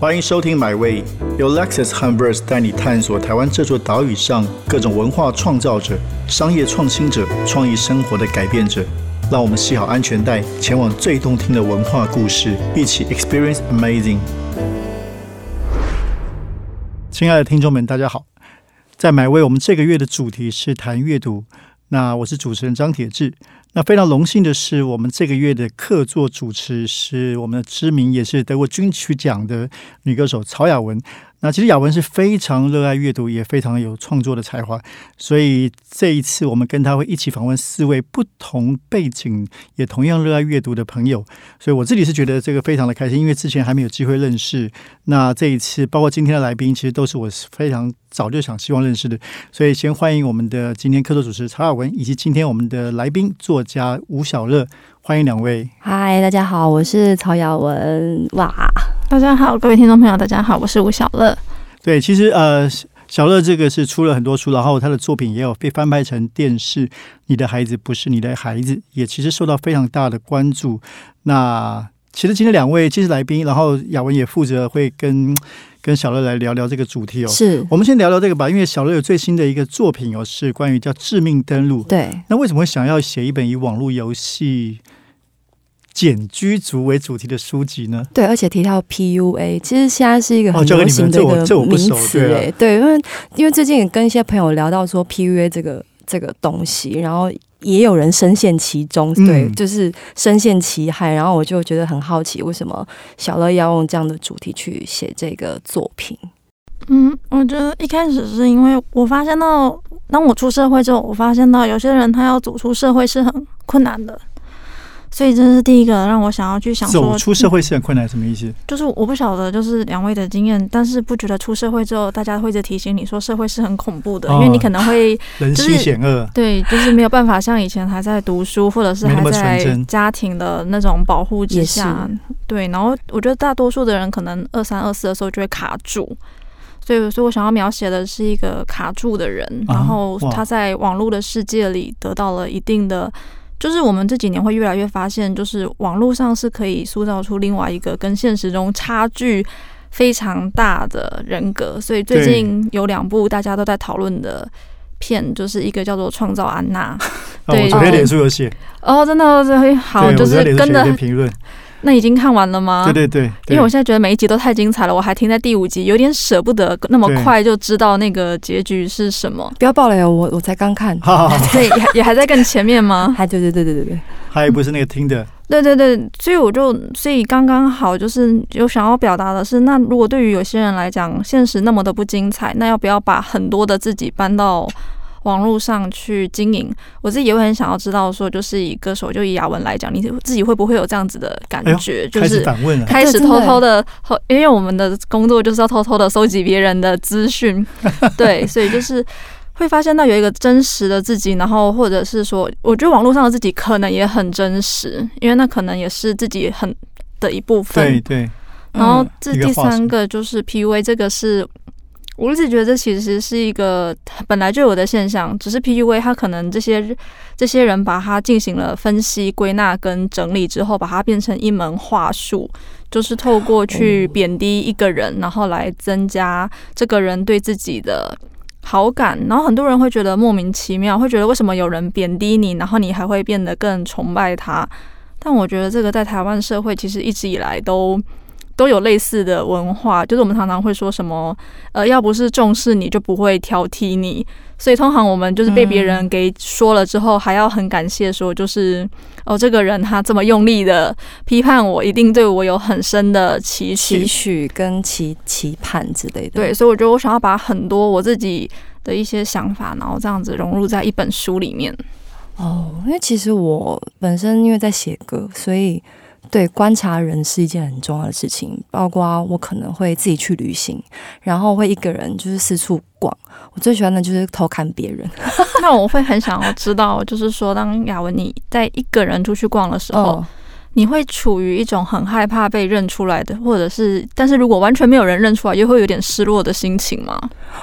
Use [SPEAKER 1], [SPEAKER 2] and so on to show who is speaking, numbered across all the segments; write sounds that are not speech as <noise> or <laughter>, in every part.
[SPEAKER 1] 欢迎收听《My Way》，由 Lexus 和 Verse 带你探索台湾这座岛屿上各种文化创造者、商业创新者、创意生活的改变者。让我们系好安全带，前往最动听的文化故事，一起 Experience Amazing。亲爱的听众们，大家好！在《My Way》，我们这个月的主题是谈阅读。那我是主持人张铁志。那非常荣幸的是，我们这个月的客座主持是我们的知名，也是得过金曲奖的女歌手曹雅文。那其实雅文是非常热爱阅读，也非常有创作的才华，所以这一次我们跟他会一起访问四位不同背景也同样热爱阅读的朋友。所以我自己是觉得这个非常的开心，因为之前还没有机会认识。那这一次，包括今天的来宾，其实都是我非常早就想希望认识的。所以先欢迎我们的今天客座主持曹雅文，以及今天我们的来宾作家吴小乐，欢迎两位。
[SPEAKER 2] 嗨，大家好，我是曹雅文。哇！
[SPEAKER 3] 大家好，各位听众朋友，大家好，我是吴小乐。
[SPEAKER 1] 对，其实呃，小乐这个是出了很多书，然后他的作品也有被翻拍成电视，《你的孩子不是你的孩子》也其实受到非常大的关注。那其实今天两位既是来宾，然后雅文也负责会跟跟小乐来聊聊这个主题哦。
[SPEAKER 2] 是
[SPEAKER 1] 我们先聊聊这个吧，因为小乐有最新的一个作品哦，是关于叫《致命登录》。
[SPEAKER 2] 对，
[SPEAKER 1] 那为什么会想要写一本以网络游戏？简居族为主题的书籍呢？
[SPEAKER 2] 对，而且提到 PUA，其实现在是一个很流行的一个名词哎。对，因为因为最近也跟一些朋友聊到说 PUA 这个这个东西，然后也有人深陷其中，对，就是深陷其害。然后我就觉得很好奇，为什么小乐要用这样的主题去写这个作品？
[SPEAKER 3] 嗯，我觉得一开始是因为我发现到，当我出社会之后，我发现到有些人他要走出社会是很困难的。所以这是第一个让我想要去想
[SPEAKER 1] 走出社会是很困难，什么意思？
[SPEAKER 3] 就是我不晓得，就是两位的经验，但是不觉得出社会之后，大家会在提醒你说社会是很恐怖的，因为你可能会 <laughs>
[SPEAKER 1] 人心险恶，
[SPEAKER 3] 对，就是没有办法像以前还在读书，或者是还在家庭的那种保护之下，对。然后我觉得大多数的人可能二三二四的时候就会卡住，所以所以我想要描写的是一个卡住的人，然后他在网络的世界里得到了一定的。就是我们这几年会越来越发现，就是网络上是可以塑造出另外一个跟现实中差距非常大的人格。所以最近有两部大家都在讨论的片，就是一个叫做《创造安娜》。<laughs>
[SPEAKER 1] 对，我昨天脸书有写。
[SPEAKER 3] 哦，真的，这好，就是跟着
[SPEAKER 1] 评论。
[SPEAKER 3] 那已经看完了吗？
[SPEAKER 1] 对对对，
[SPEAKER 3] 因为我现在觉得每一集都太精彩了，我还停在第五集，有点舍不得那么快就知道那个结局是什么。
[SPEAKER 2] 不要爆了呀，我我才刚看，<laughs> <laughs>
[SPEAKER 3] 对，也还在更前面吗？<laughs>
[SPEAKER 2] 还对对对对对对，
[SPEAKER 1] 还有一部是那个听的，
[SPEAKER 3] 对对对，所以我就所以刚刚好就是有想要表达的是，那如果对于有些人来讲，现实那么的不精彩，那要不要把很多的自己搬到？网络上去经营，我自己也会很想要知道，说就是以歌手，就以雅文来讲，你自己会不会有这样子的感觉？就是开始偷偷的，因为我们的工作就是要偷偷的收集别人的资讯，<laughs> 对，所以就是会发现到有一个真实的自己，然后或者是说，我觉得网络上的自己可能也很真实，因为那可能也是自己很的一部分。
[SPEAKER 1] 对对。
[SPEAKER 3] 然后这第三个就是 PUA，这个是。我一直觉得这其实是一个本来就有的现象，只是 PUA 它可能这些这些人把它进行了分析、归纳跟整理之后，把它变成一门话术，就是透过去贬低一个人，然后来增加这个人对自己的好感。然后很多人会觉得莫名其妙，会觉得为什么有人贬低你，然后你还会变得更崇拜他？但我觉得这个在台湾社会其实一直以来都。都有类似的文化，就是我们常常会说什么，呃，要不是重视你就不会挑剔你，所以通常我们就是被别人给说了之后，还要很感谢说，就是哦，这个人他这么用力的批判我，一定对我有很深的期许
[SPEAKER 2] 期许跟期期盼之类的。
[SPEAKER 3] 对，所以我觉得我想要把很多我自己的一些想法，然后这样子融入在一本书里面。
[SPEAKER 2] 哦，因为其实我本身因为在写歌，所以。对，观察人是一件很重要的事情。包括我可能会自己去旅行，然后会一个人就是四处逛。我最喜欢的就是偷看别人。<laughs>
[SPEAKER 3] 那我会很想要知道，就是说，当雅文你在一个人出去逛的时候，你会处于一种很害怕被认出来的，或者是，但是如果完全没有人认出来，又会有点失落的心情吗？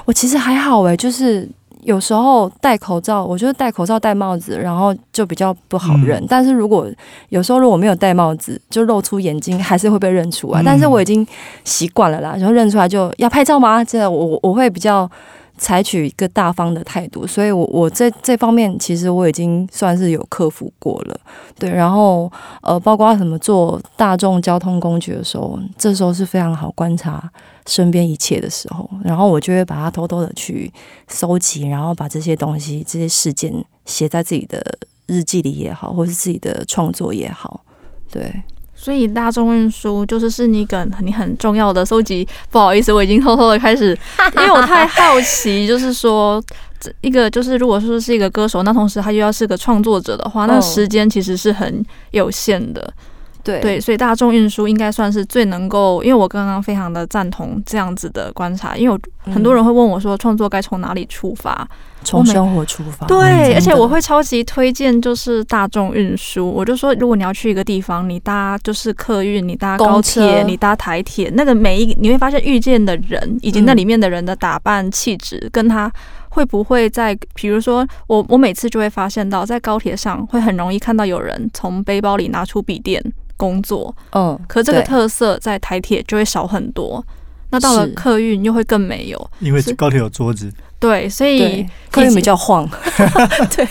[SPEAKER 2] 我其实还好诶，就是。有时候戴口罩，我觉得戴口罩戴帽子，然后就比较不好认。但是如果有时候如果没有戴帽子，就露出眼睛，还是会被认出来。但是我已经习惯了啦，然后认出来就要拍照吗？这我我会比较。采取一个大方的态度，所以，我我在这方面其实我已经算是有克服过了，对。然后，呃，包括什么坐大众交通工具的时候，这时候是非常好观察身边一切的时候，然后我就会把它偷偷的去收集，然后把这些东西、这些事件写在自己的日记里也好，或是自己的创作也好，对。
[SPEAKER 3] 所以大众运输就是是你个你很重要的收集。不好意思，我已经偷偷的开始，<laughs> 因为我太好奇，就是说，一个就是如果说是一个歌手，那同时他又要是个创作者的话，那时间其实是很有限的。
[SPEAKER 2] 对
[SPEAKER 3] 对，所以大众运输应该算是最能够，因为我刚刚非常的赞同这样子的观察，因为很多人会问我说，创作该从哪里出发？
[SPEAKER 2] 从生活出发，
[SPEAKER 3] 对，而且我会超级推荐就是大众运输。我就说，如果你要去一个地方，你搭就是客运，你搭高铁，你搭台铁，那个每一你会发现遇见的人以及那里面的人的打扮气质，跟他会不会在，比如说我我每次就会发现到，在高铁上会很容易看到有人从背包里拿出笔电工作，
[SPEAKER 2] 嗯，
[SPEAKER 3] 可这个特色在台铁就会少很多。那到了客运又会更没有，
[SPEAKER 1] 因为高铁有桌子。
[SPEAKER 3] 对，所以
[SPEAKER 2] 客运比较晃。<laughs> <laughs>
[SPEAKER 3] 对，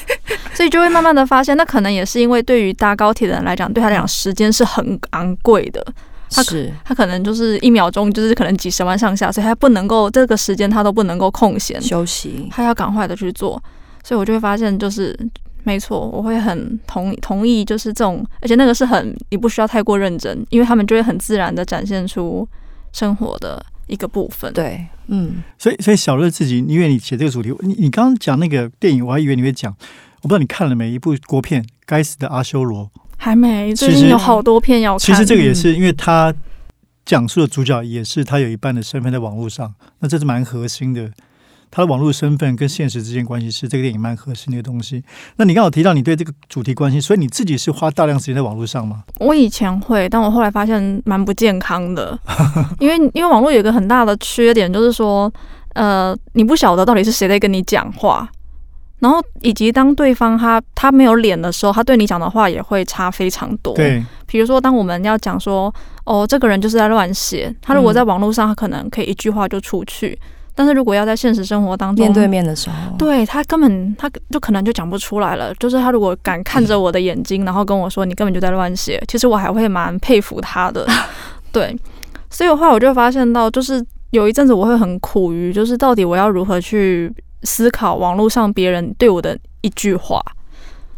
[SPEAKER 3] 所以就会慢慢的发现，那可能也是因为对于搭高铁的人来讲，对他来讲时间是很昂贵的。他
[SPEAKER 2] 是
[SPEAKER 3] 他可能就是一秒钟就是可能几十万上下，所以他不能够这个时间他都不能够空闲
[SPEAKER 2] 休息，
[SPEAKER 3] 他要赶快的去做。所以我就会发现，就是没错，我会很同同意，就是这种，而且那个是很你不需要太过认真，因为他们就会很自然的展现出生活的。一个部分，
[SPEAKER 2] 对，嗯，
[SPEAKER 1] 所以，所以小乐自己，因为你写这个主题，你你刚刚讲那个电影，我还以为你会讲，我不知道你看了没一部国片《该死的阿修罗》，
[SPEAKER 3] 还没，最近有好多片要看。
[SPEAKER 1] 其实这个也是，因为他讲述的主角也是他有一半的身份在网络上，那这是蛮核心的。他的网络身份跟现实之间关系是这个电影蛮核心的一个东西。那你刚好提到你对这个主题关心，所以你自己是花大量时间在网络上吗？
[SPEAKER 3] 我以前会，但我后来发现蛮不健康的，<laughs> 因为因为网络有一个很大的缺点，就是说，呃，你不晓得到底是谁在跟你讲话，然后以及当对方他他没有脸的时候，他对你讲的话也会差非常多。
[SPEAKER 1] 对，
[SPEAKER 3] 比如说当我们要讲说，哦，这个人就是在乱写，他如果在网络上，他可能可以一句话就出去。但是如果要在现实生活当中
[SPEAKER 2] 面对面的时候，
[SPEAKER 3] 对他根本他就可能就讲不出来了。就是他如果敢看着我的眼睛，然后跟我说你根本就在乱写，其实我还会蛮佩服他的。<laughs> 对，所以的话我就发现到，就是有一阵子我会很苦于，就是到底我要如何去思考网络上别人对我的一句话。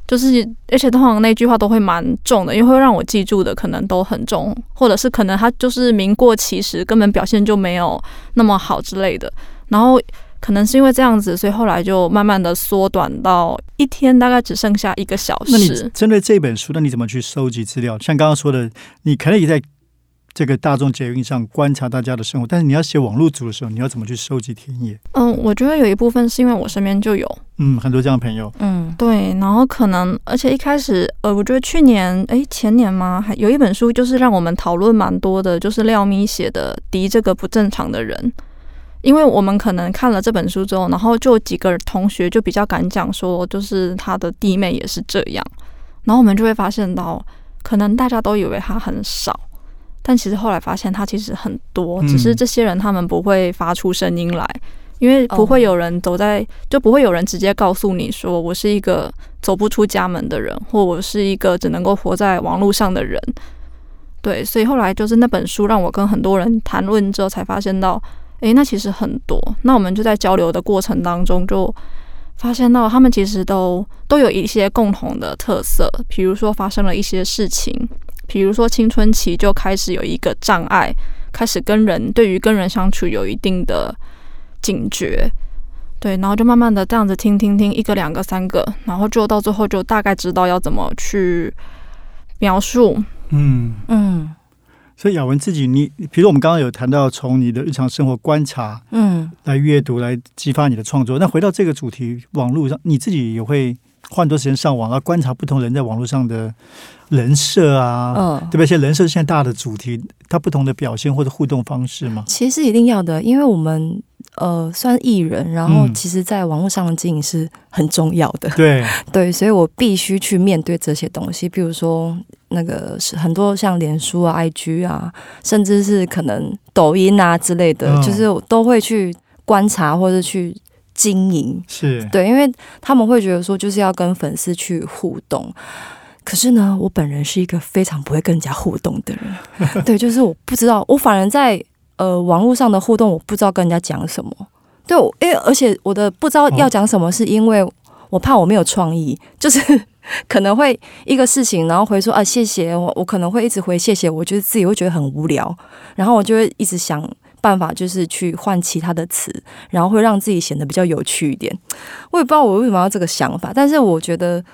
[SPEAKER 3] 就是，而且通常那句话都会蛮重的，因为会让我记住的可能都很重，或者是可能他就是名过其实，根本表现就没有那么好之类的。然后可能是因为这样子，所以后来就慢慢的缩短到一天大概只剩下一个小时。
[SPEAKER 1] 那你针对这本书，那你怎么去收集资料？像刚刚说的，你可能也在。这个大众捷运上观察大家的生活，但是你要写网络组的时候，你要怎么去收集田野？
[SPEAKER 3] 嗯，我觉得有一部分是因为我身边就有，
[SPEAKER 1] 嗯，很多这样的朋友，
[SPEAKER 3] 嗯，对，然后可能，而且一开始，呃，我觉得去年，哎，前年吗？还有一本书，就是让我们讨论蛮多的，就是廖咪写的《敌这个不正常的人》，因为我们可能看了这本书之后，然后就几个同学就比较敢讲说，就是他的弟妹也是这样，然后我们就会发现到，可能大家都以为他很少。但其实后来发现，他其实很多，只是这些人他们不会发出声音来，因为不会有人走在，就不会有人直接告诉你说，我是一个走不出家门的人，或我是一个只能够活在网络上的人。对，所以后来就是那本书让我跟很多人谈论之后，才发现到，诶，那其实很多。那我们就在交流的过程当中，就发现到他们其实都都有一些共同的特色，比如说发生了一些事情。比如说青春期就开始有一个障碍，开始跟人对于跟人相处有一定的警觉，对，然后就慢慢的这样子听听听一个两个三个，然后就到最后就大概知道要怎么去描述。
[SPEAKER 1] 嗯
[SPEAKER 2] 嗯，
[SPEAKER 1] 所以雅文自己，你比如我们刚刚有谈到从你的日常生活观察，
[SPEAKER 2] 嗯，
[SPEAKER 1] 来阅读来激发你的创作。那回到这个主题，网络上你自己也会花很多时间上网，来观察不同人在网络上的。人设啊，
[SPEAKER 2] 嗯，
[SPEAKER 1] 对不对？现人设现在大的主题，它不同的表现或者互动方式嘛。
[SPEAKER 2] 其实一定要的，因为我们呃，算艺人，然后其实，在网络上的经营是很重要的。
[SPEAKER 1] 对 <laughs>
[SPEAKER 2] 对，所以我必须去面对这些东西，比如说那个是很多像脸书啊、IG 啊，甚至是可能抖音啊之类的，就是我都会去观察或者去经营。
[SPEAKER 1] 是
[SPEAKER 2] 对，因为他们会觉得说，就是要跟粉丝去互动。可是呢，我本人是一个非常不会跟人家互动的人。<laughs> 对，就是我不知道，我反而在。呃，网络上的互动，我不知道跟人家讲什么。对，因为而且我的不知道要讲什么，是因为我怕我没有创意，<laughs> 就是可能会一个事情，然后回说啊谢谢我，我可能会一直回谢谢，我觉得自己会觉得很无聊，然后我就会一直想办法，就是去换其他的词，然后会让自己显得比较有趣一点。我也不知道我为什么要这个想法，但是我觉得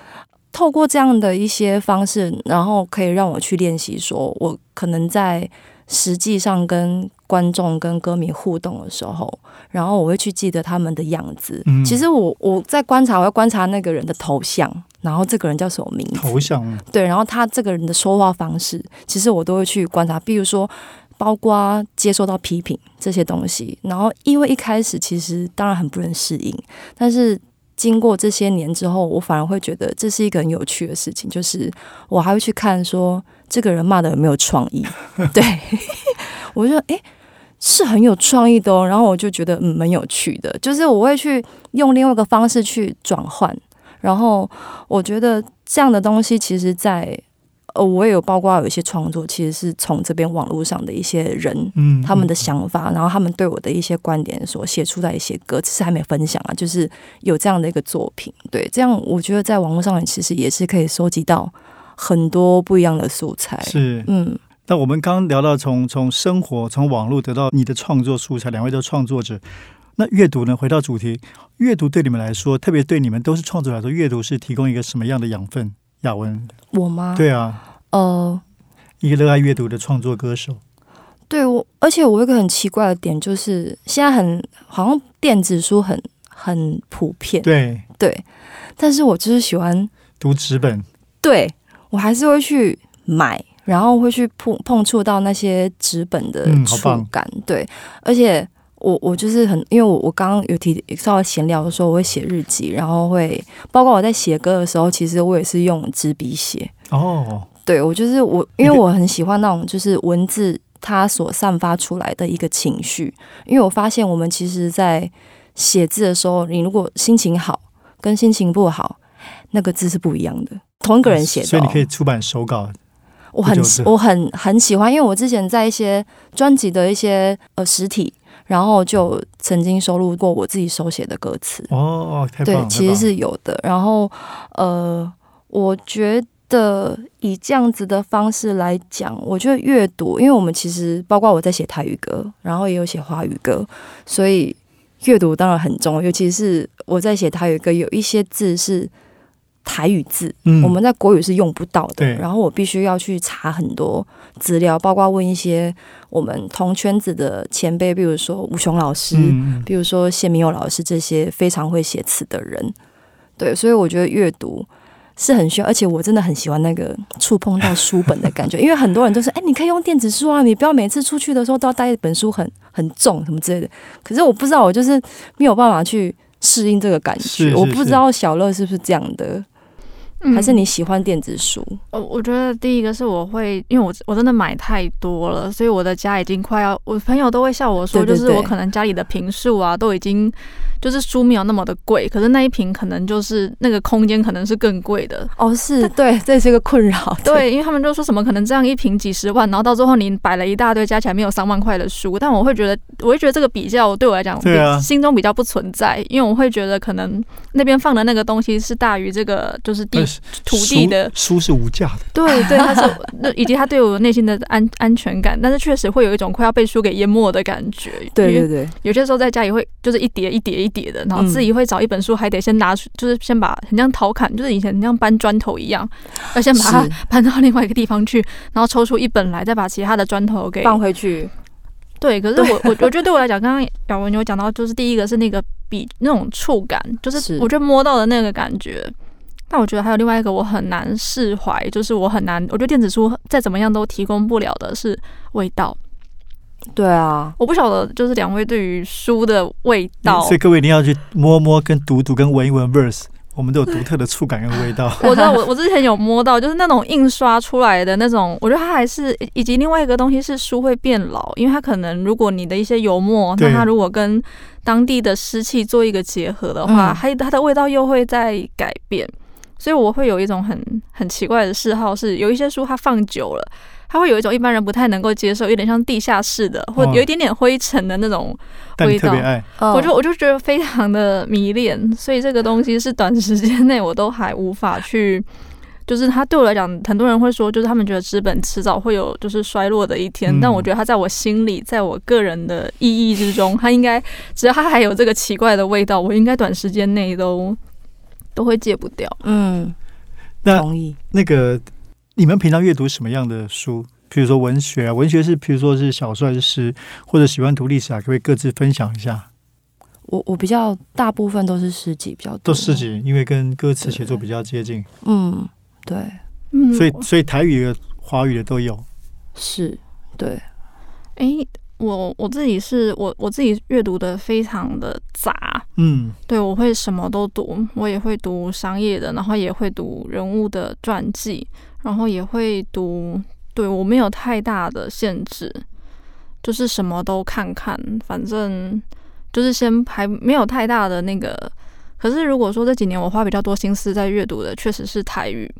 [SPEAKER 2] 透过这样的一些方式，然后可以让我去练习，说我可能在。实际上跟观众、跟歌迷互动的时候，然后我会去记得他们的样子。其实我我在观察，我要观察那个人的头像，然后这个人叫什么名字？
[SPEAKER 1] 头像
[SPEAKER 2] 对，然后他这个人的说话方式，其实我都会去观察。比如说，包括接受到批评这些东西，然后因为一开始其实当然很不能适应，但是。经过这些年之后，我反而会觉得这是一个很有趣的事情，就是我还会去看说这个人骂的有没有创意。<laughs> 对，我觉得哎是很有创意的哦，然后我就觉得嗯蛮有趣的，就是我会去用另外一个方式去转换，然后我觉得这样的东西其实，在。呃，我也有包括有一些创作，其实是从这边网络上的一些人，嗯，他们的想法，然后他们对我的一些观点所写出来一些歌，只是还没分享啊，就是有这样的一个作品，对，这样我觉得在网络上其实也是可以收集到很多不一样的素材，
[SPEAKER 1] 是，嗯。那我们刚刚聊到从从生活从网络得到你的创作素材，两位都创作者，那阅读呢？回到主题，阅读对你们来说，特别对你们都是创作者来说，阅读是提供一个什么样的养分？雅文，
[SPEAKER 2] 我吗？
[SPEAKER 1] 对啊，呃，一个热爱阅读的创作歌手。
[SPEAKER 2] 对我，而且我有一个很奇怪的点，就是现在很好像电子书很很普遍，
[SPEAKER 1] 对
[SPEAKER 2] 对，但是我就是喜欢
[SPEAKER 1] 读纸本。
[SPEAKER 2] 对我还是会去买，然后会去碰碰触到那些纸本的触感。对，而且。我我就是很，因为我我刚刚有提稍微闲聊的时候，我会写日记，然后会包括我在写歌的时候，其实我也是用纸笔写。哦，对我就是我，因为我很喜欢那种就是文字它所散发出来的一个情绪，因为我发现我们其实，在写字的时候，你如果心情好跟心情不好，那个字是不一样的。同一个人写的，
[SPEAKER 1] 所以你可以出版手稿。
[SPEAKER 2] 我很我很很喜欢，因为我之前在一些专辑的一些呃实体。然后就曾经收录过我自己手写的歌词
[SPEAKER 1] 哦，
[SPEAKER 2] 对，其实是有的。然后呃，我觉得以这样子的方式来讲，我觉得阅读，因为我们其实包括我在写台语歌，然后也有写华语歌，所以阅读当然很重要。尤其是我在写台语歌，有一些字是。台语字，我们在国语是用不到的。然后我必须要去查很多资料，包括问一些我们同圈子的前辈，比如说吴雄老师，比如说谢明佑老师这些非常会写词的人。对，所以我觉得阅读是很需要，而且我真的很喜欢那个触碰到书本的感觉。因为很多人都是，哎，你可以用电子书啊，你不要每次出去的时候都要带一本书，很很重什么之类的。可是我不知道，我就是没有办法去适应这个感觉。我不知道小乐是不是这样的。还是你喜欢电子书？
[SPEAKER 3] 呃，我觉得第一个是我会，因为我我真的买太多了，所以我的家已经快要，我朋友都会笑我说，就是我可能家里的平数啊都已经。就是书没有那么的贵，可是那一瓶可能就是那个空间可能是更贵的
[SPEAKER 2] 哦。是对，这是一个困扰。
[SPEAKER 3] 对，因为他们就说什么可能这样一瓶几十万，然后到最后你摆了一大堆，加起来没有三万块的书。但我会觉得，我会觉得这个比较对我来讲，心中比较不存在，因为我会觉得可能那边放的那个东西是大于这个就是地土地的
[SPEAKER 1] 书是无价的。
[SPEAKER 3] 对对，它是 <laughs> 那以及它对我内心的安安全感，但是确实会有一种快要被书给淹没的感觉。
[SPEAKER 2] 对对对，
[SPEAKER 3] 有些时候在家里会就是一叠一叠一。叠的，然后自己会找一本书，还得先拿出，就是先把很像陶侃，就是以前像搬砖头一样，要先把它搬到另外一个地方去，然后抽出一本来，再把其他的砖头给
[SPEAKER 2] 放回去。
[SPEAKER 3] 对，可是我我我觉得对我来讲，刚刚姚文有讲到，就是第一个是那个笔那种触感，就是我觉得摸到的那个感觉。但我觉得还有另外一个我很难释怀，就是我很难，我觉得电子书再怎么样都提供不了的是味道。
[SPEAKER 2] 对啊，
[SPEAKER 3] 我不晓得，就是两位对于书的味道，
[SPEAKER 1] 所以各位一定要去摸摸、跟读读、跟闻一闻 verse。我们都有独特的触感跟味道。
[SPEAKER 3] 我知道，<laughs> 我我之前有摸到，就是那种印刷出来的那种，我觉得它还是以及另外一个东西是书会变老，因为它可能如果你的一些油墨，那它如果跟当地的湿气做一个结合的话，还它的味道又会在改变。所以我会有一种很很奇怪的嗜好，是有一些书它放久了。它会有一种一般人不太能够接受，有点像地下室的，或有一点点灰尘的那种味道。我就我就觉得非常的迷恋，所以这个东西是短时间内我都还无法去，就是它对我来讲，很多人会说，就是他们觉得资本迟早会有就是衰落的一天，但我觉得它在我心里，在我个人的意义之中，它应该只要它还有这个奇怪的味道，我应该短时间内都都会戒不掉。
[SPEAKER 2] 嗯，同意
[SPEAKER 1] 那个。你们平常阅读什么样的书？比如说文学啊，文学是，比如说是小说还是诗，或者喜欢读历史啊？可不可以各自分享一下？
[SPEAKER 2] 我我比较大部分都是诗集比较多，
[SPEAKER 1] 都诗集，因为跟歌词写作比较接近。
[SPEAKER 2] 嗯，对，
[SPEAKER 3] 嗯，
[SPEAKER 1] 所以所以台语的、华语的都有。
[SPEAKER 2] 是，对。
[SPEAKER 3] 哎，我我自己是我我自己阅读的非常的杂。
[SPEAKER 1] 嗯，
[SPEAKER 3] 对，我会什么都读，我也会读商业的，然后也会读人物的传记。然后也会读，对我没有太大的限制，就是什么都看看，反正就是先还没有太大的那个。可是如果说这几年我花比较多心思在阅读的，确实是台语，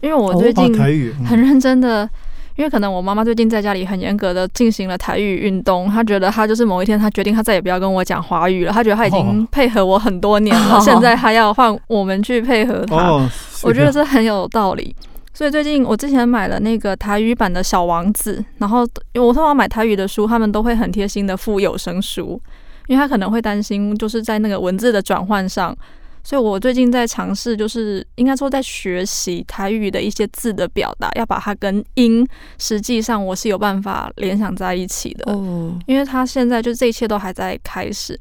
[SPEAKER 3] 因为我最近很认真的，因为可能我妈妈最近在家里很严格的进行了台语运动，她觉得她就是某一天她决定她再也不要跟我讲华语了，她觉得她已经配合我很多年了，<laughs> 现在她要换我们去配合她，我觉得这很有道理。所以最近我之前买了那个台语版的小王子，然后因为我通常买台语的书，他们都会很贴心的附有声书，因为他可能会担心就是在那个文字的转换上，所以我最近在尝试，就是应该说在学习台语的一些字的表达，要把它跟音实际上我是有办法联想在一起的。
[SPEAKER 2] 哦，
[SPEAKER 3] 因为他现在就这一切都还在开始。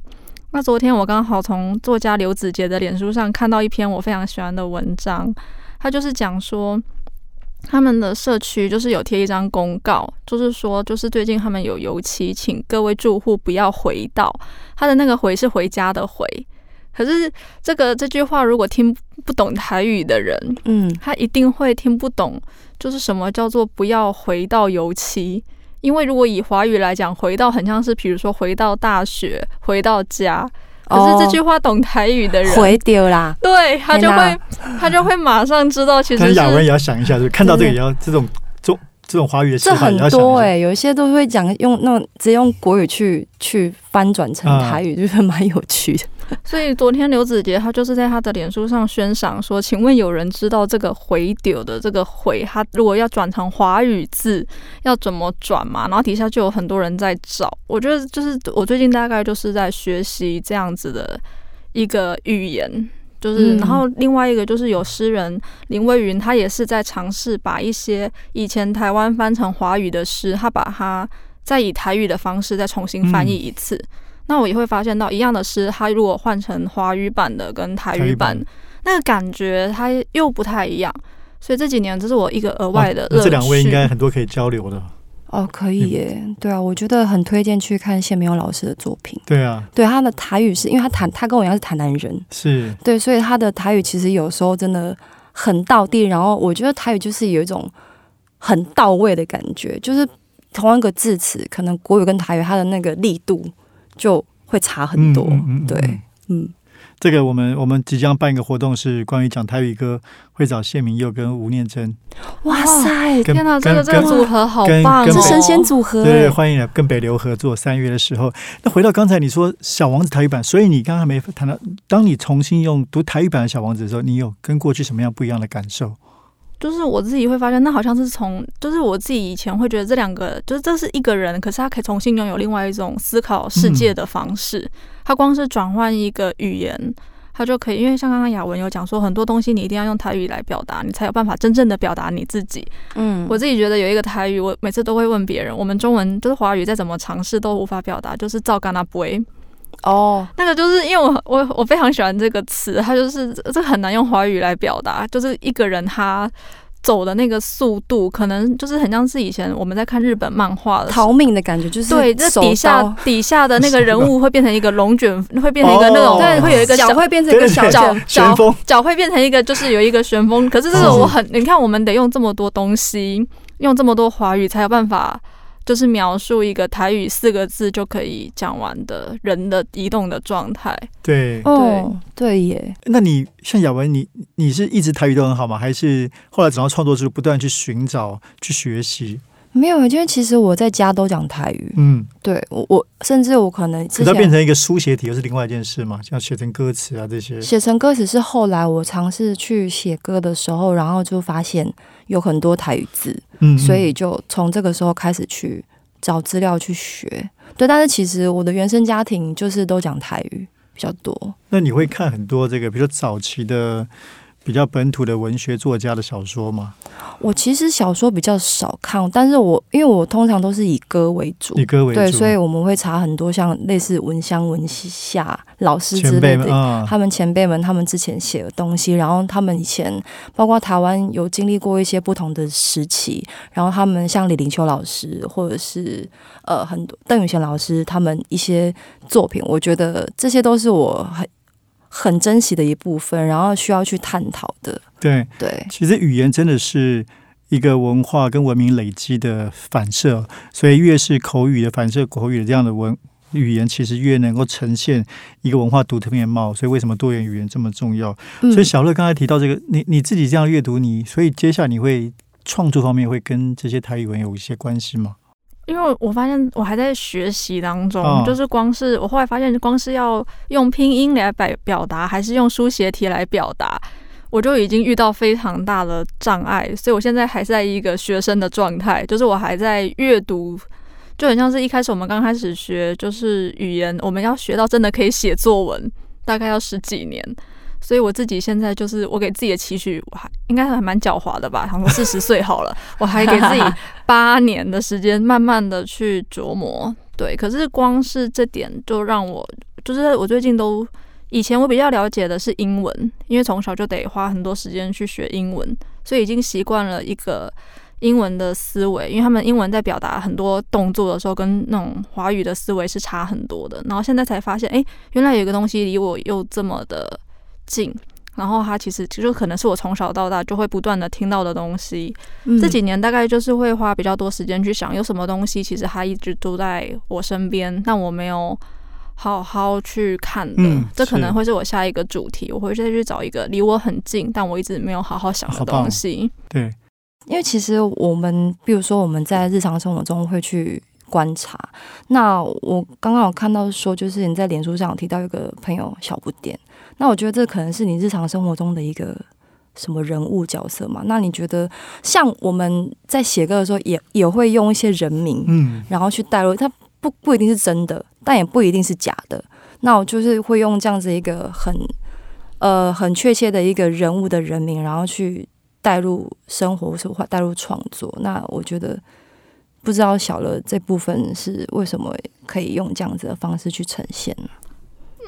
[SPEAKER 3] 那昨天我刚好从作家刘子杰的脸书上看到一篇我非常喜欢的文章，他就是讲说。他们的社区就是有贴一张公告，就是说，就是最近他们有油漆，请各位住户不要回到他的那个“回”是回家的“回”。可是这个这句话，如果听不懂台语的人，
[SPEAKER 2] 嗯，
[SPEAKER 3] 他一定会听不懂，就是什么叫做不要回到油漆。因为如果以华语来讲，回到很像是，比如说回到大学，回到家。可是这句话懂台语的人
[SPEAKER 2] 回丢啦，
[SPEAKER 3] 对他就会他就会马上知道，其实
[SPEAKER 1] 雅文也要想一下，就看到这个也要这种中这种华语的
[SPEAKER 2] 这很多哎，有一些都会讲用那种直接用国语去去翻转成台语，就是蛮有趣的。<laughs>
[SPEAKER 3] 所以昨天刘子杰他就是在他的脸书上宣赏说：“请问有人知道这个回丢的这个回，他如果要转成华语字要怎么转嘛？”然后底下就有很多人在找。我觉得就是我最近大概就是在学习这样子的一个语言，就是然后另外一个就是有诗人林蔚云，他也是在尝试把一些以前台湾翻成华语的诗，他把它再以台语的方式再重新翻译一次。那我也会发现到一样的诗，它如果换成华语版的跟台语版，那个感觉它又不太一样。所以这几年这是我一个额外的。
[SPEAKER 1] 这两位应该很多可以交流的。
[SPEAKER 2] 哦，可以耶，对啊，我觉得很推荐去看谢明勇老师的作品。
[SPEAKER 1] 对啊，
[SPEAKER 2] 对他的台语是因为他谈他跟我一样是台南人，
[SPEAKER 1] 是
[SPEAKER 2] 对，所以他的台语其实有时候真的很到地。然后我觉得台语就是有一种很到位的感觉，就是同一个字词，可能国语跟台语它的那个力度。就会差很多，对，嗯，
[SPEAKER 1] 这个我们我们即将办一个活动，是关于讲台语歌，会找谢明佑跟吴念真。
[SPEAKER 2] 哇塞，
[SPEAKER 3] 天哪，这个这个组合好棒，
[SPEAKER 2] 是神仙组合。
[SPEAKER 1] 对，欢迎跟北流合作。三月的时候，那回到刚才你说《小王子》台语版，所以你刚刚没谈到，当你重新用读台语版的《小王子》的时候，你有跟过去什么样不一样的感受？
[SPEAKER 3] 就是我自己会发现，那好像是从，就是我自己以前会觉得这两个，就是这是一个人，可是他可以重新拥有另外一种思考世界的方式。他光是转换一个语言，他就可以，因为像刚刚雅文有讲说，很多东西你一定要用台语来表达，你才有办法真正的表达你自己。
[SPEAKER 2] 嗯，
[SPEAKER 3] 我自己觉得有一个台语，我每次都会问别人，我们中文就是华语再怎么尝试都无法表达，就是照干那不会。
[SPEAKER 2] 哦，
[SPEAKER 3] 那个就是因为我我我非常喜欢这个词，它就是这很难用华语来表达，就是一个人他走的那个速度，可能就是很像是以前我们在看日本漫画的
[SPEAKER 2] 逃命的感觉，就是
[SPEAKER 3] 对，这底下底下的那个人物会变成一个龙卷，会变成一个那种，对，会有一个
[SPEAKER 2] 脚会变成一个小
[SPEAKER 3] 脚脚脚会变成一个，就是有一个旋风。可是这个我很，你看我们得用这么多东西，用这么多华语才有办法。就是描述一个台语四个字就可以讲完的人的移动的状态。
[SPEAKER 1] 对，
[SPEAKER 2] 哦，对耶。
[SPEAKER 1] 那你像雅文，你你是一直台语都很好吗？还是后来走到创作之后不断去寻找、去学习？
[SPEAKER 2] 没有，因为其实我在家都讲台语。嗯，对我我甚至我可能直
[SPEAKER 1] 到变成一个书写体，又是另外一件事嘛，像写成歌词啊这些。
[SPEAKER 2] 写成歌词是后来我尝试去写歌的时候，然后就发现有很多台语字，嗯，所以就从这个时候开始去找资料去学。对，但是其实我的原生家庭就是都讲台语比较多。
[SPEAKER 1] 那你会看很多这个，比如说早期的。比较本土的文学作家的小说吗？
[SPEAKER 2] 我其实小说比较少看，但是我因为我通常都是以歌为主，
[SPEAKER 1] 以歌为
[SPEAKER 2] 主，对，所以我们会查很多像类似文香、文夏老师之类的，他们前辈们他们之前写的东西，然后他们以前包括台湾有经历过一些不同的时期，然后他们像李林秋老师或者是呃很多邓宇贤老师他们一些作品，我觉得这些都是我很。很珍惜的一部分，然后需要去探讨的。
[SPEAKER 1] 对
[SPEAKER 2] 对，
[SPEAKER 1] 其实语言真的是一个文化跟文明累积的反射，所以越是口语的反射，口语的这样的文语言，其实越能够呈现一个文化独特面貌。所以为什么多元语言这么重要？所以小乐刚才提到这个，你你自己这样阅读，你所以接下来你会创作方面会跟这些台语文有一些关系吗？
[SPEAKER 3] 因为我发现我还在学习当中，就是光是我后来发现，光是要用拼音来表表达，还是用书写体来表达，我就已经遇到非常大的障碍。所以我现在还在一个学生的状态，就是我还在阅读，就很像是一开始我们刚开始学，就是语言，我们要学到真的可以写作文，大概要十几年。所以我自己现在就是我给自己的期许，我还应该还蛮狡猾的吧？<laughs> 想说四十岁好了，我还给自己八年的时间，慢慢的去琢磨。对，可是光是这点就让我，就是我最近都以前我比较了解的是英文，因为从小就得花很多时间去学英文，所以已经习惯了一个英文的思维。因为他们英文在表达很多动作的时候，跟那种华语的思维是差很多的。然后现在才发现，哎，原来有个东西离我又这么的。近，然后它其实就可能是我从小到大就会不断的听到的东西。这几年大概就是会花比较多时间去想，有什么东西其实它一直都在我身边，但我没有好好去看的。这可能会是我下一个主题，我会再去找一个离我很近，但我一直没有好好想的东西。
[SPEAKER 1] 对，
[SPEAKER 2] 因为其实我们，比如说我们在日常生活中会去观察。那我刚刚有看到说，就是你在脸书上有提到一个朋友小不点。那我觉得这可能是你日常生活中的一个什么人物角色嘛？那你觉得像我们在写歌的时候，也也会用一些人名，嗯，然后去带入，它不不一定是真的，但也不一定是假的。那我就是会用这样子一个很呃很确切的一个人物的人名，然后去带入生活，或带入创作。那我觉得不知道小乐这部分是为什么可以用这样子的方式去呈现呢？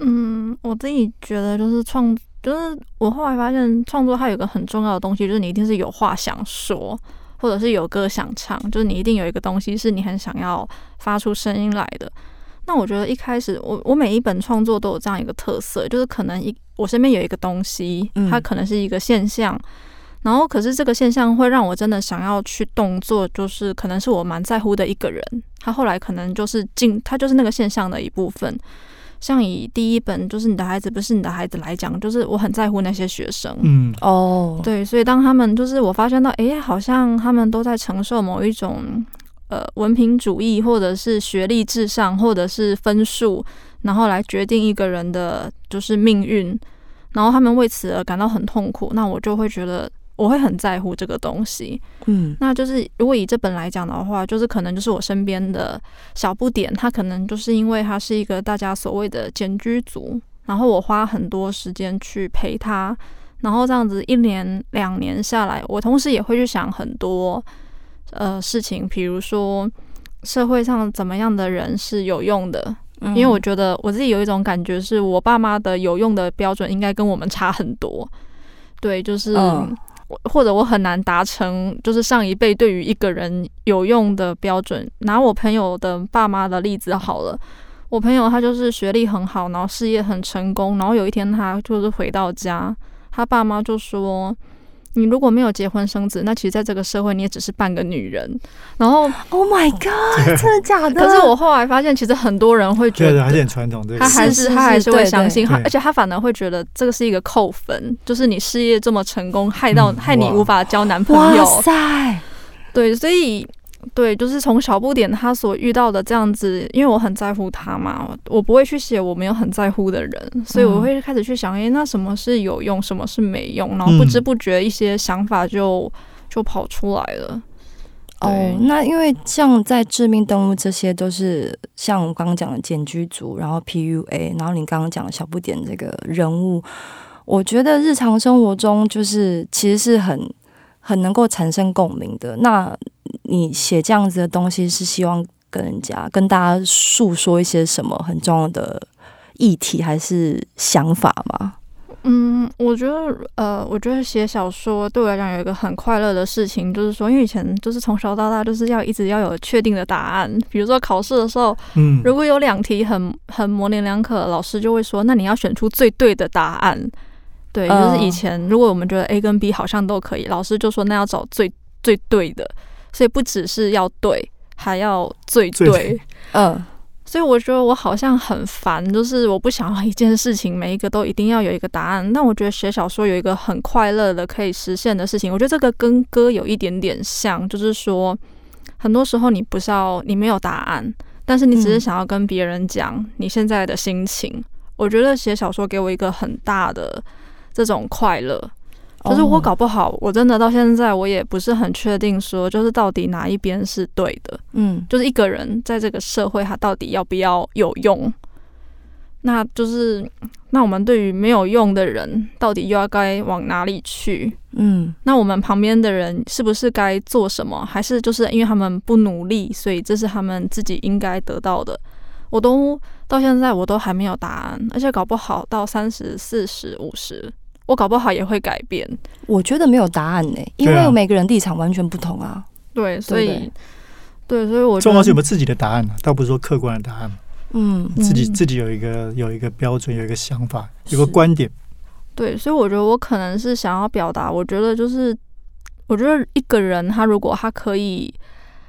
[SPEAKER 3] 嗯，我自己觉得就是创，就是我后来发现创作它有个很重要的东西，就是你一定是有话想说，或者是有歌想唱，就是你一定有一个东西是你很想要发出声音来的。那我觉得一开始我我每一本创作都有这样一个特色，就是可能一我身边有一个东西，它可能是一个现象，然后可是这个现象会让我真的想要去动作，就是可能是我蛮在乎的一个人，他后来可能就是进，他就是那个现象的一部分。像以第一本就是你的孩子不是你的孩子来讲，就是我很在乎那些学生，嗯哦，对，所以当他们就是我发现到，哎，好像他们都在承受某一种呃文凭主义，或者是学历至上，或者是分数，然后来决定一个人的就是命运，然后他们为此而感到很痛苦，那我就会觉得。我会很在乎这个东西，嗯，那就是如果以这本来讲的话，就是可能就是我身边的小不点，他可能就是因为他是一个大家所谓的简居族，然后我花很多时间去陪他，然后这样子一年两年下来，我同时也会去想很多呃事情，比如说社会上怎么样的人是有用的，因为我觉得我自己有一种感觉，是我爸妈的有用的标准应该跟我们差很多，对，就是。我或者我很难达成，就是上一辈对于一个人有用的标准。拿我朋友的爸妈的例子好了，我朋友他就是学历很好，然后事业很成功，然后有一天他就是回到家，他爸妈就说。你如果没有结婚生子，那其实在这个社会你也只是半个女人。然后
[SPEAKER 2] ，Oh my God，<laughs> 真的假的？
[SPEAKER 3] 可是我后来发现，其实很多人会觉得
[SPEAKER 1] 还是很传统，
[SPEAKER 3] 他还是他还是会相信，而且他反而会觉得这个是一个扣分，就是你事业这么成功，害到害你无法交男朋友。哇
[SPEAKER 2] 塞，
[SPEAKER 3] 对，所以。对，就是从小不点他所遇到的这样子，因为我很在乎他嘛，我不会去写我没有很在乎的人，所以我会开始去想，哎，那什么是有用，什么是没用，然后不知不觉一些想法就就跑出来了。
[SPEAKER 2] 哦，那因为像在致命动物这些都是像我刚刚讲的简居族，然后 PUA，然后你刚刚讲的小不点这个人物，我觉得日常生活中就是其实是很很能够产生共鸣的。那你写这样子的东西，是希望跟人家、跟大家诉说一些什么很重要的议题，还是想法吗？
[SPEAKER 3] 嗯，我觉得，呃，我觉得写小说对我来讲有一个很快乐的事情，就是说，因为以前就是从小到大就是要一直要有确定的答案，比如说考试的时候，嗯，如果有两题很很模棱两可，老师就会说，那你要选出最对的答案。对，就是以前如果我们觉得 A 跟 B 好像都可以，老师就说那要找最最对的。所以不只是要对，还要最对，嗯。所以我觉得我好像很烦，就是我不想要一件事情每一个都一定要有一个答案。但我觉得写小说有一个很快乐的可以实现的事情，我觉得这个跟歌有一点点像，就是说很多时候你不是要你没有答案，但是你只是想要跟别人讲你现在的心情。我觉得写小说给我一个很大的这种快乐。就是我搞不好，我真的到现在我也不是很确定，说就是到底哪一边是对的。嗯，就是一个人在这个社会，他到底要不要有用？那就是那我们对于没有用的人，到底又要该往哪里去？嗯，那我们旁边的人是不是该做什么？还是就是因为他们不努力，所以这是他们自己应该得到的？我都到现在我都还没有答案，而且搞不好到三十四十五十。我搞不好也会改变。
[SPEAKER 2] 我觉得没有答案呢，因为每个人立场完全不同啊。
[SPEAKER 3] 对，所以，对，所以我
[SPEAKER 1] 重要是有没有自己的答案啊，倒不是说客观的答案。嗯，自己自己有一个有一个标准，有一个想法，有个观点。
[SPEAKER 3] 对，所以我觉得我可能是想要表达，我觉得就是，我觉得一个人他如果他可以。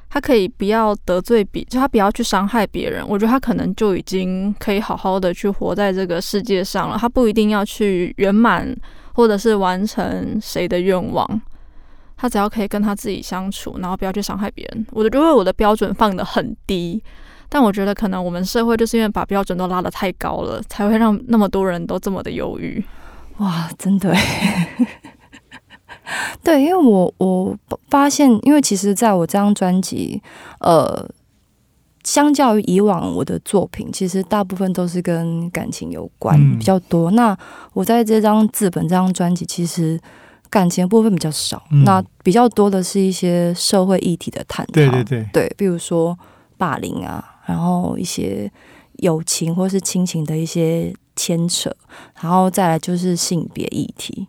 [SPEAKER 3] 他可以不要得罪别，就他不要去伤害别人。我觉得他可能就已经可以好好的去活在这个世界上了。他不一定要去圆满，或者是完成谁的愿望。他只要可以跟他自己相处，然后不要去伤害别人。我觉得我的标准放的很低，但我觉得可能我们社会就是因为把标准都拉得太高了，才会让那么多人都这么的忧郁。
[SPEAKER 2] 哇，真的。<laughs> 对，因为我我发现，因为其实在我这张专辑，呃，相较于以往我的作品，其实大部分都是跟感情有关比较多。那我在这张字本这张专辑，其实感情部分比较少，那比较多的是一些社会议题的探讨。
[SPEAKER 1] 对对对，
[SPEAKER 2] 对，比如说霸凌啊，然后一些友情或是亲情的一些牵扯，然后再来就是性别议题。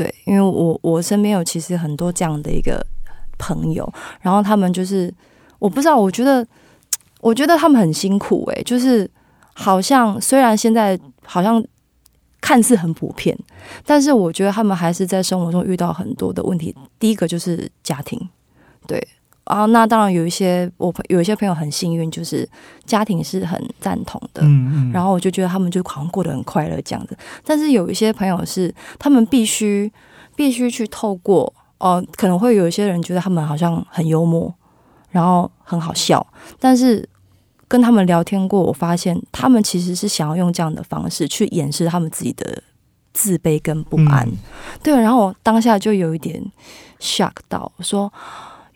[SPEAKER 2] 对，因为我我身边有其实很多这样的一个朋友，然后他们就是我不知道，我觉得我觉得他们很辛苦诶，就是好像虽然现在好像看似很普遍，但是我觉得他们还是在生活中遇到很多的问题。第一个就是家庭，对。啊，那当然有一些我有一些朋友很幸运，就是家庭是很赞同的，嗯嗯，然后我就觉得他们就好像过得很快乐这样子。但是有一些朋友是他们必须必须去透过哦，可能会有一些人觉得他们好像很幽默，然后很好笑，但是跟他们聊天过，我发现他们其实是想要用这样的方式去掩饰他们自己的自卑跟不安。对，然后我当下就有一点 shock 到说。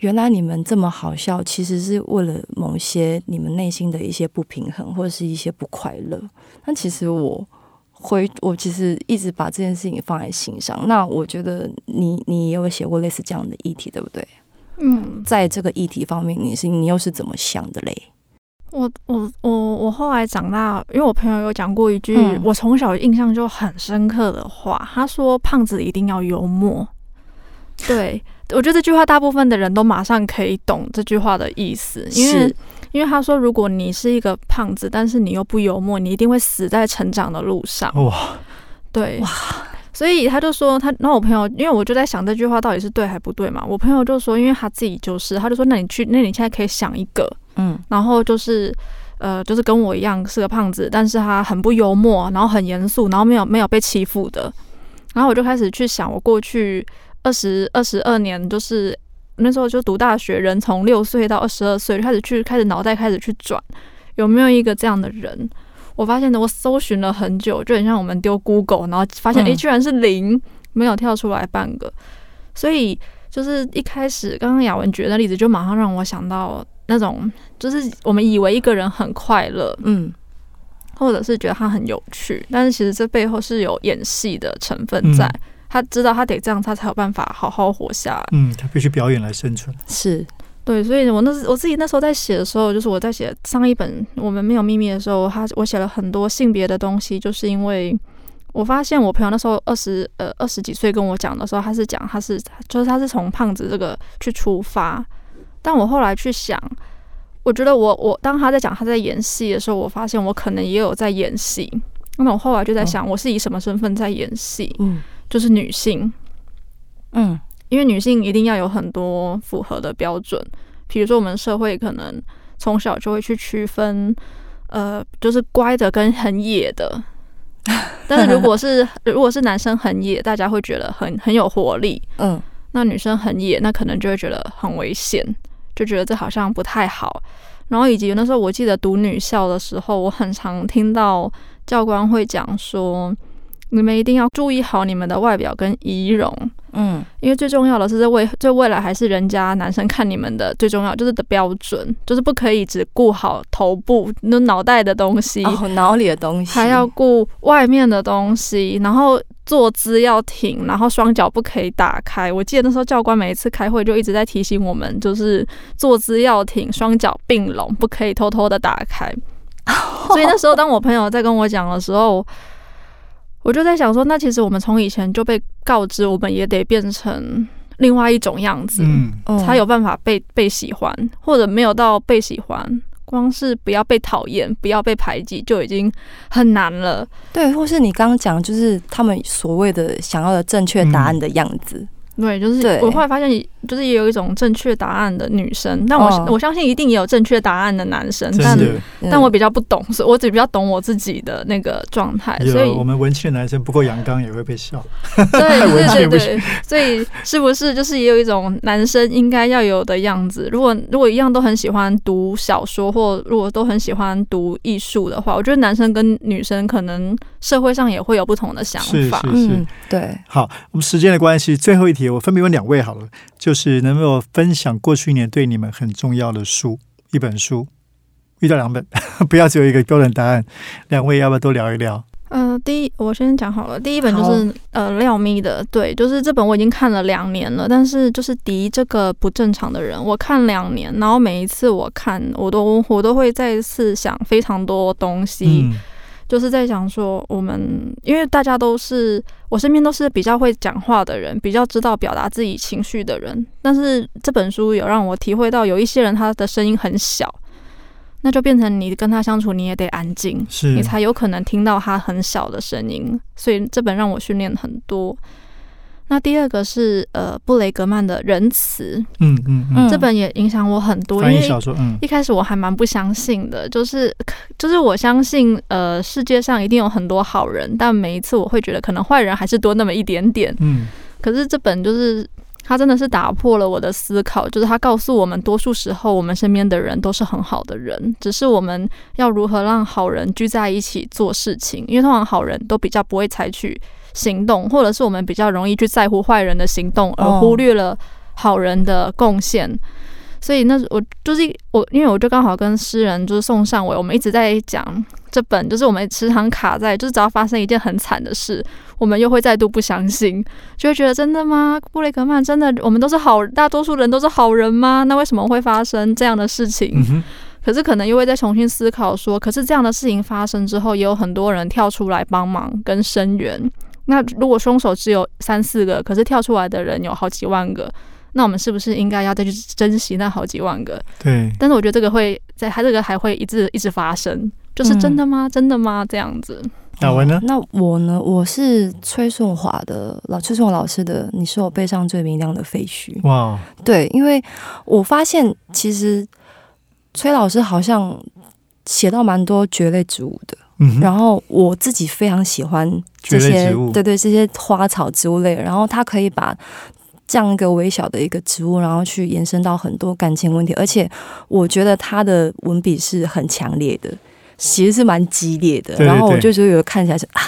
[SPEAKER 2] 原来你们这么好笑，其实是为了某些你们内心的一些不平衡，或者是一些不快乐。那其实我会，我其实一直把这件事情放在心上。那我觉得你你也有写过类似这样的议题，对不对？嗯，在这个议题方面，你是你又是怎么想的嘞？
[SPEAKER 3] 我我我我后来长大，因为我朋友有讲过一句我从小印象就很深刻的话，他说：“胖子一定要幽默。”对，我觉得这句话大部分的人都马上可以懂这句话的意思，因为因为他说，如果你是一个胖子，但是你又不幽默，你一定会死在成长的路上。哇，对，哇，所以他就说他，那我朋友，因为我就在想这句话到底是对还不对嘛。我朋友就说，因为他自己就是，他就说，那你去，那你现在可以想一个，嗯，然后就是。呃，就是跟我一样是个胖子，但是他很不幽默，然后很严肃，然后没有没有被欺负的。然后我就开始去想，我过去二十二十二年，就是那时候就读大学，人从六岁到二十二岁，开始去开始脑袋开始去转，有没有一个这样的人？我发现呢，我搜寻了很久，就很像我们丢 Google，然后发现哎，居然是零，没有跳出来半个。所以就是一开始刚刚雅文举的例子，就马上让我想到。那种就是我们以为一个人很快乐，嗯，或者是觉得他很有趣，但是其实这背后是有演戏的成分在。他知道他得这样，他才有办法好好活下来。
[SPEAKER 1] 嗯，他必须表演来生存。
[SPEAKER 2] 是
[SPEAKER 3] 对，所以我那我自己那时候在写的时候，就是我在写上一本《我们没有秘密》的时候，他我写了很多性别的东西，就是因为我发现我朋友那时候二十呃二十几岁跟我讲的时候，他是讲他是就是他是从胖子这个去出发。但我后来去想，我觉得我我当他在讲他在演戏的时候，我发现我可能也有在演戏。那我后来就在想，我是以什么身份在演戏？嗯，就是女性。嗯，因为女性一定要有很多符合的标准，比如说我们社会可能从小就会去区分，呃，就是乖的跟很野的。<laughs> 但是如果是如果是男生很野，大家会觉得很很有活力。嗯，那女生很野，那可能就会觉得很危险。就觉得这好像不太好，然后以及那时候我记得读女校的时候，我很常听到教官会讲说，你们一定要注意好你们的外表跟仪容，嗯，因为最重要的是这未这未来还是人家男生看你们的最重要就是的标准，就是不可以只顾好头部那脑袋的东西，
[SPEAKER 2] 脑里的东西，
[SPEAKER 3] 还要顾外面的东西，然后。坐姿要挺，然后双脚不可以打开。我记得那时候教官每一次开会就一直在提醒我们，就是坐姿要挺，双脚并拢，不可以偷偷的打开。所以那时候当我朋友在跟我讲的时候，我就在想说，那其实我们从以前就被告知，我们也得变成另外一种样子，才有办法被被喜欢，或者没有到被喜欢。光是不要被讨厌，不要被排挤，就已经很难了。
[SPEAKER 2] 对，或是你刚刚讲，就是他们所谓的想要的正确答案的样子。
[SPEAKER 3] 对，就是我后来发现，就是也有一种正确答案的女生，但我我相信一定也有正确答案的男生，但但我比较不懂，所以我只比较懂我自己的那个状态。所以
[SPEAKER 1] 我们文气的男生不够阳刚也会被笑，<laughs>
[SPEAKER 3] 对对对对，所以是不是就是也有一种男生应该要有的样子？如果如果一样都很喜欢读小说，或如果都很喜欢读艺术的话，我觉得男生跟女生可能社会上也会有不同的想法。
[SPEAKER 1] 是是是，
[SPEAKER 2] 对。
[SPEAKER 1] 好，我们时间的关系，最后一题。我分别问两位好了，就是能否分享过去一年对你们很重要的书，一本书，遇到两本，<laughs> 不要只有一个标准答案。两位要不要多聊一聊？
[SPEAKER 3] 呃，第一我先讲好了，第一本就是呃廖咪的，对，就是这本我已经看了两年了，但是就是敌这个不正常的人，我看两年，然后每一次我看，我都我都会再次想非常多东西。就是在想说，我们因为大家都是我身边都是比较会讲话的人，比较知道表达自己情绪的人。但是这本书有让我体会到，有一些人他的声音很小，那就变成你跟他相处，你也得安静，你才有可能听到他很小的声音。所以这本让我训练很多。那第二个是呃布雷格曼的仁慈，嗯嗯嗯，这本也影响我很多，因为一开始我还蛮不相信的，就是 <laughs> 就是我相信呃世界上一定有很多好人，但每一次我会觉得可能坏人还是多那么一点点，嗯，可是这本就是他真的是打破了我的思考，就是他告诉我们，多数时候我们身边的人都是很好的人，只是我们要如何让好人聚在一起做事情，因为通常好人都比较不会采取。行动，或者是我们比较容易去在乎坏人的行动，而忽略了好人的贡献。所以那我就是我，因为我就刚好跟诗人就是宋尚伟，我们一直在讲这本，就是我们时常卡在，就是只要发生一件很惨的事，我们又会再度不相信，就会觉得真的吗？布雷格曼真的，我们都是好，大多数人都是好人吗？那为什么会发生这样的事情？可是可能又会再重新思考说，可是这样的事情发生之后，也有很多人跳出来帮忙跟声援。那如果凶手只有三四个，可是跳出来的人有好几万个，那我们是不是应该要再去珍惜那好几万个？
[SPEAKER 1] 对。
[SPEAKER 3] 但是我觉得这个会在他这个还会一直一直发生，就是真的吗？真的吗？这样子。
[SPEAKER 1] 哪位呢？
[SPEAKER 2] 那我呢？我是崔顺华的老崔顺华老师的。你是我背上最明亮的废墟。哇，对，因为我发现其实崔老师好像写到蛮多蕨类植物的。嗯，然后我自己非常喜欢这些，对对，这些花草植物类。然后它可以把这样一个微小的一个植物，然后去延伸到很多感情问题。而且我觉得他的文笔是很强烈的。其实是蛮激烈的，然后我就觉得看起来是啊，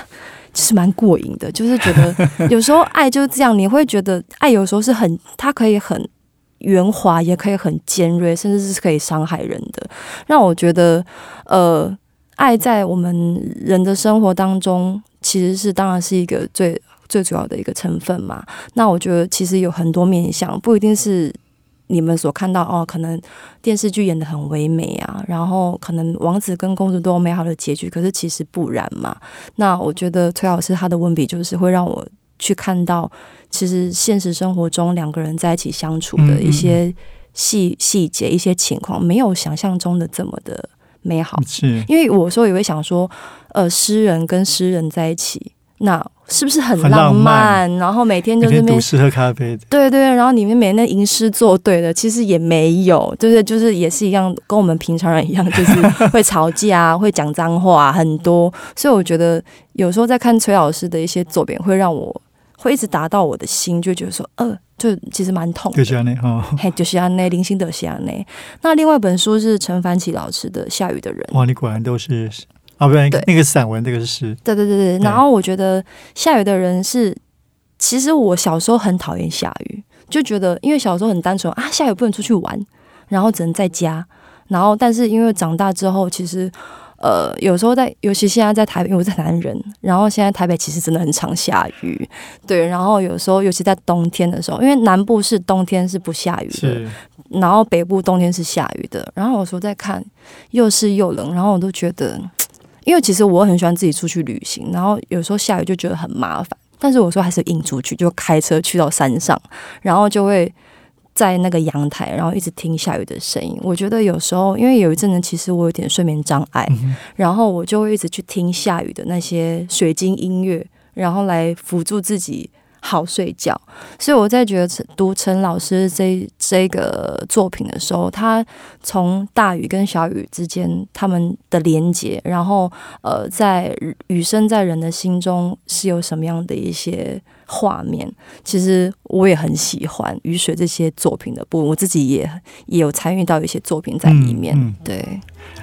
[SPEAKER 2] 就是蛮过瘾的，就是觉得有时候爱就是这样，你会觉得爱有时候是很，它可以很圆滑，也可以很尖锐，甚至是可以伤害人的。让我觉得，呃，爱在我们人的生活当中，其实是当然是一个最最主要的一个成分嘛。那我觉得其实有很多面向，不一定是。你们所看到哦，可能电视剧演的很唯美啊，然后可能王子跟公主都有美好的结局，可是其实不然嘛。那我觉得崔老师他的文笔就是会让我去看到，其实现实生活中两个人在一起相处的一些细细节、一些情况，没有想象中的这么的美好。
[SPEAKER 1] 是，
[SPEAKER 2] 因为我说也会想说，呃，诗人跟诗人在一起。那是不是很
[SPEAKER 1] 浪
[SPEAKER 2] 漫？然后每天就
[SPEAKER 1] 那边诗喝咖啡，
[SPEAKER 2] 对对，然后里面每天吟诗作对的，其实也没有，就是就是也是一样，跟我们平常人一样，就是会吵架，会讲脏话，很多。所以我觉得有时候在看崔老师的一些作品，会让我会一直达到我的心，就觉得说，呃，就其实蛮痛。
[SPEAKER 1] 就是安内哈，<laughs>
[SPEAKER 2] 嘿，就是安内，零星的是安内。那另外一本书是陈凡奇老师的《下雨的人》。
[SPEAKER 1] 哇，你果然都是。啊，不然，那个散文，那个是诗。
[SPEAKER 2] 对对对对，然后我觉得下雨的人是，其实我小时候很讨厌下雨，就觉得因为小时候很单纯啊，下雨不能出去玩，然后只能在家。然后，但是因为长大之后，其实呃，有时候在，尤其现在在台北，因为我在南人，然后现在台北其实真的很常下雨。对，然后有时候，尤其在冬天的时候，因为南部是冬天是不下雨的，然后北部冬天是下雨的。然后有时候在看，又是又冷，然后我都觉得。<tsk> 因为其实我很喜欢自己出去旅行，然后有时候下雨就觉得很麻烦，但是我说还是硬出去，就开车去到山上，然后就会在那个阳台，然后一直听下雨的声音。我觉得有时候，因为有一阵子其实我有点睡眠障碍，然后我就会一直去听下雨的那些水晶音乐，然后来辅助自己。好睡觉，所以我在觉得读陈老师这这个作品的时候，他从大雨跟小雨之间他们的连接，然后呃，在雨声在人的心中是有什么样的一些画面，其实我也很喜欢雨水这些作品的部分，我自己也也有参与到一些作品在里面，对。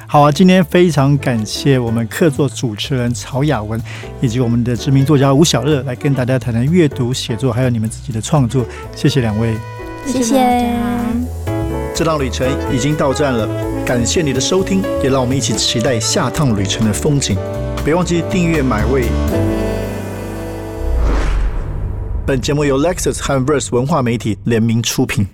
[SPEAKER 1] 好啊，今天非常感谢我们客座主持人曹雅文，以及我们的知名作家吴小乐来跟大家谈谈阅读、写作，还有你们自己的创作。谢谢两位，
[SPEAKER 2] 谢谢。
[SPEAKER 1] 这趟旅程已经到站了，感谢你的收听，也让我们一起期待下趟旅程的风景。别忘记订阅买位。本节目由 Lexus 和 Verse 文化媒体联名出品。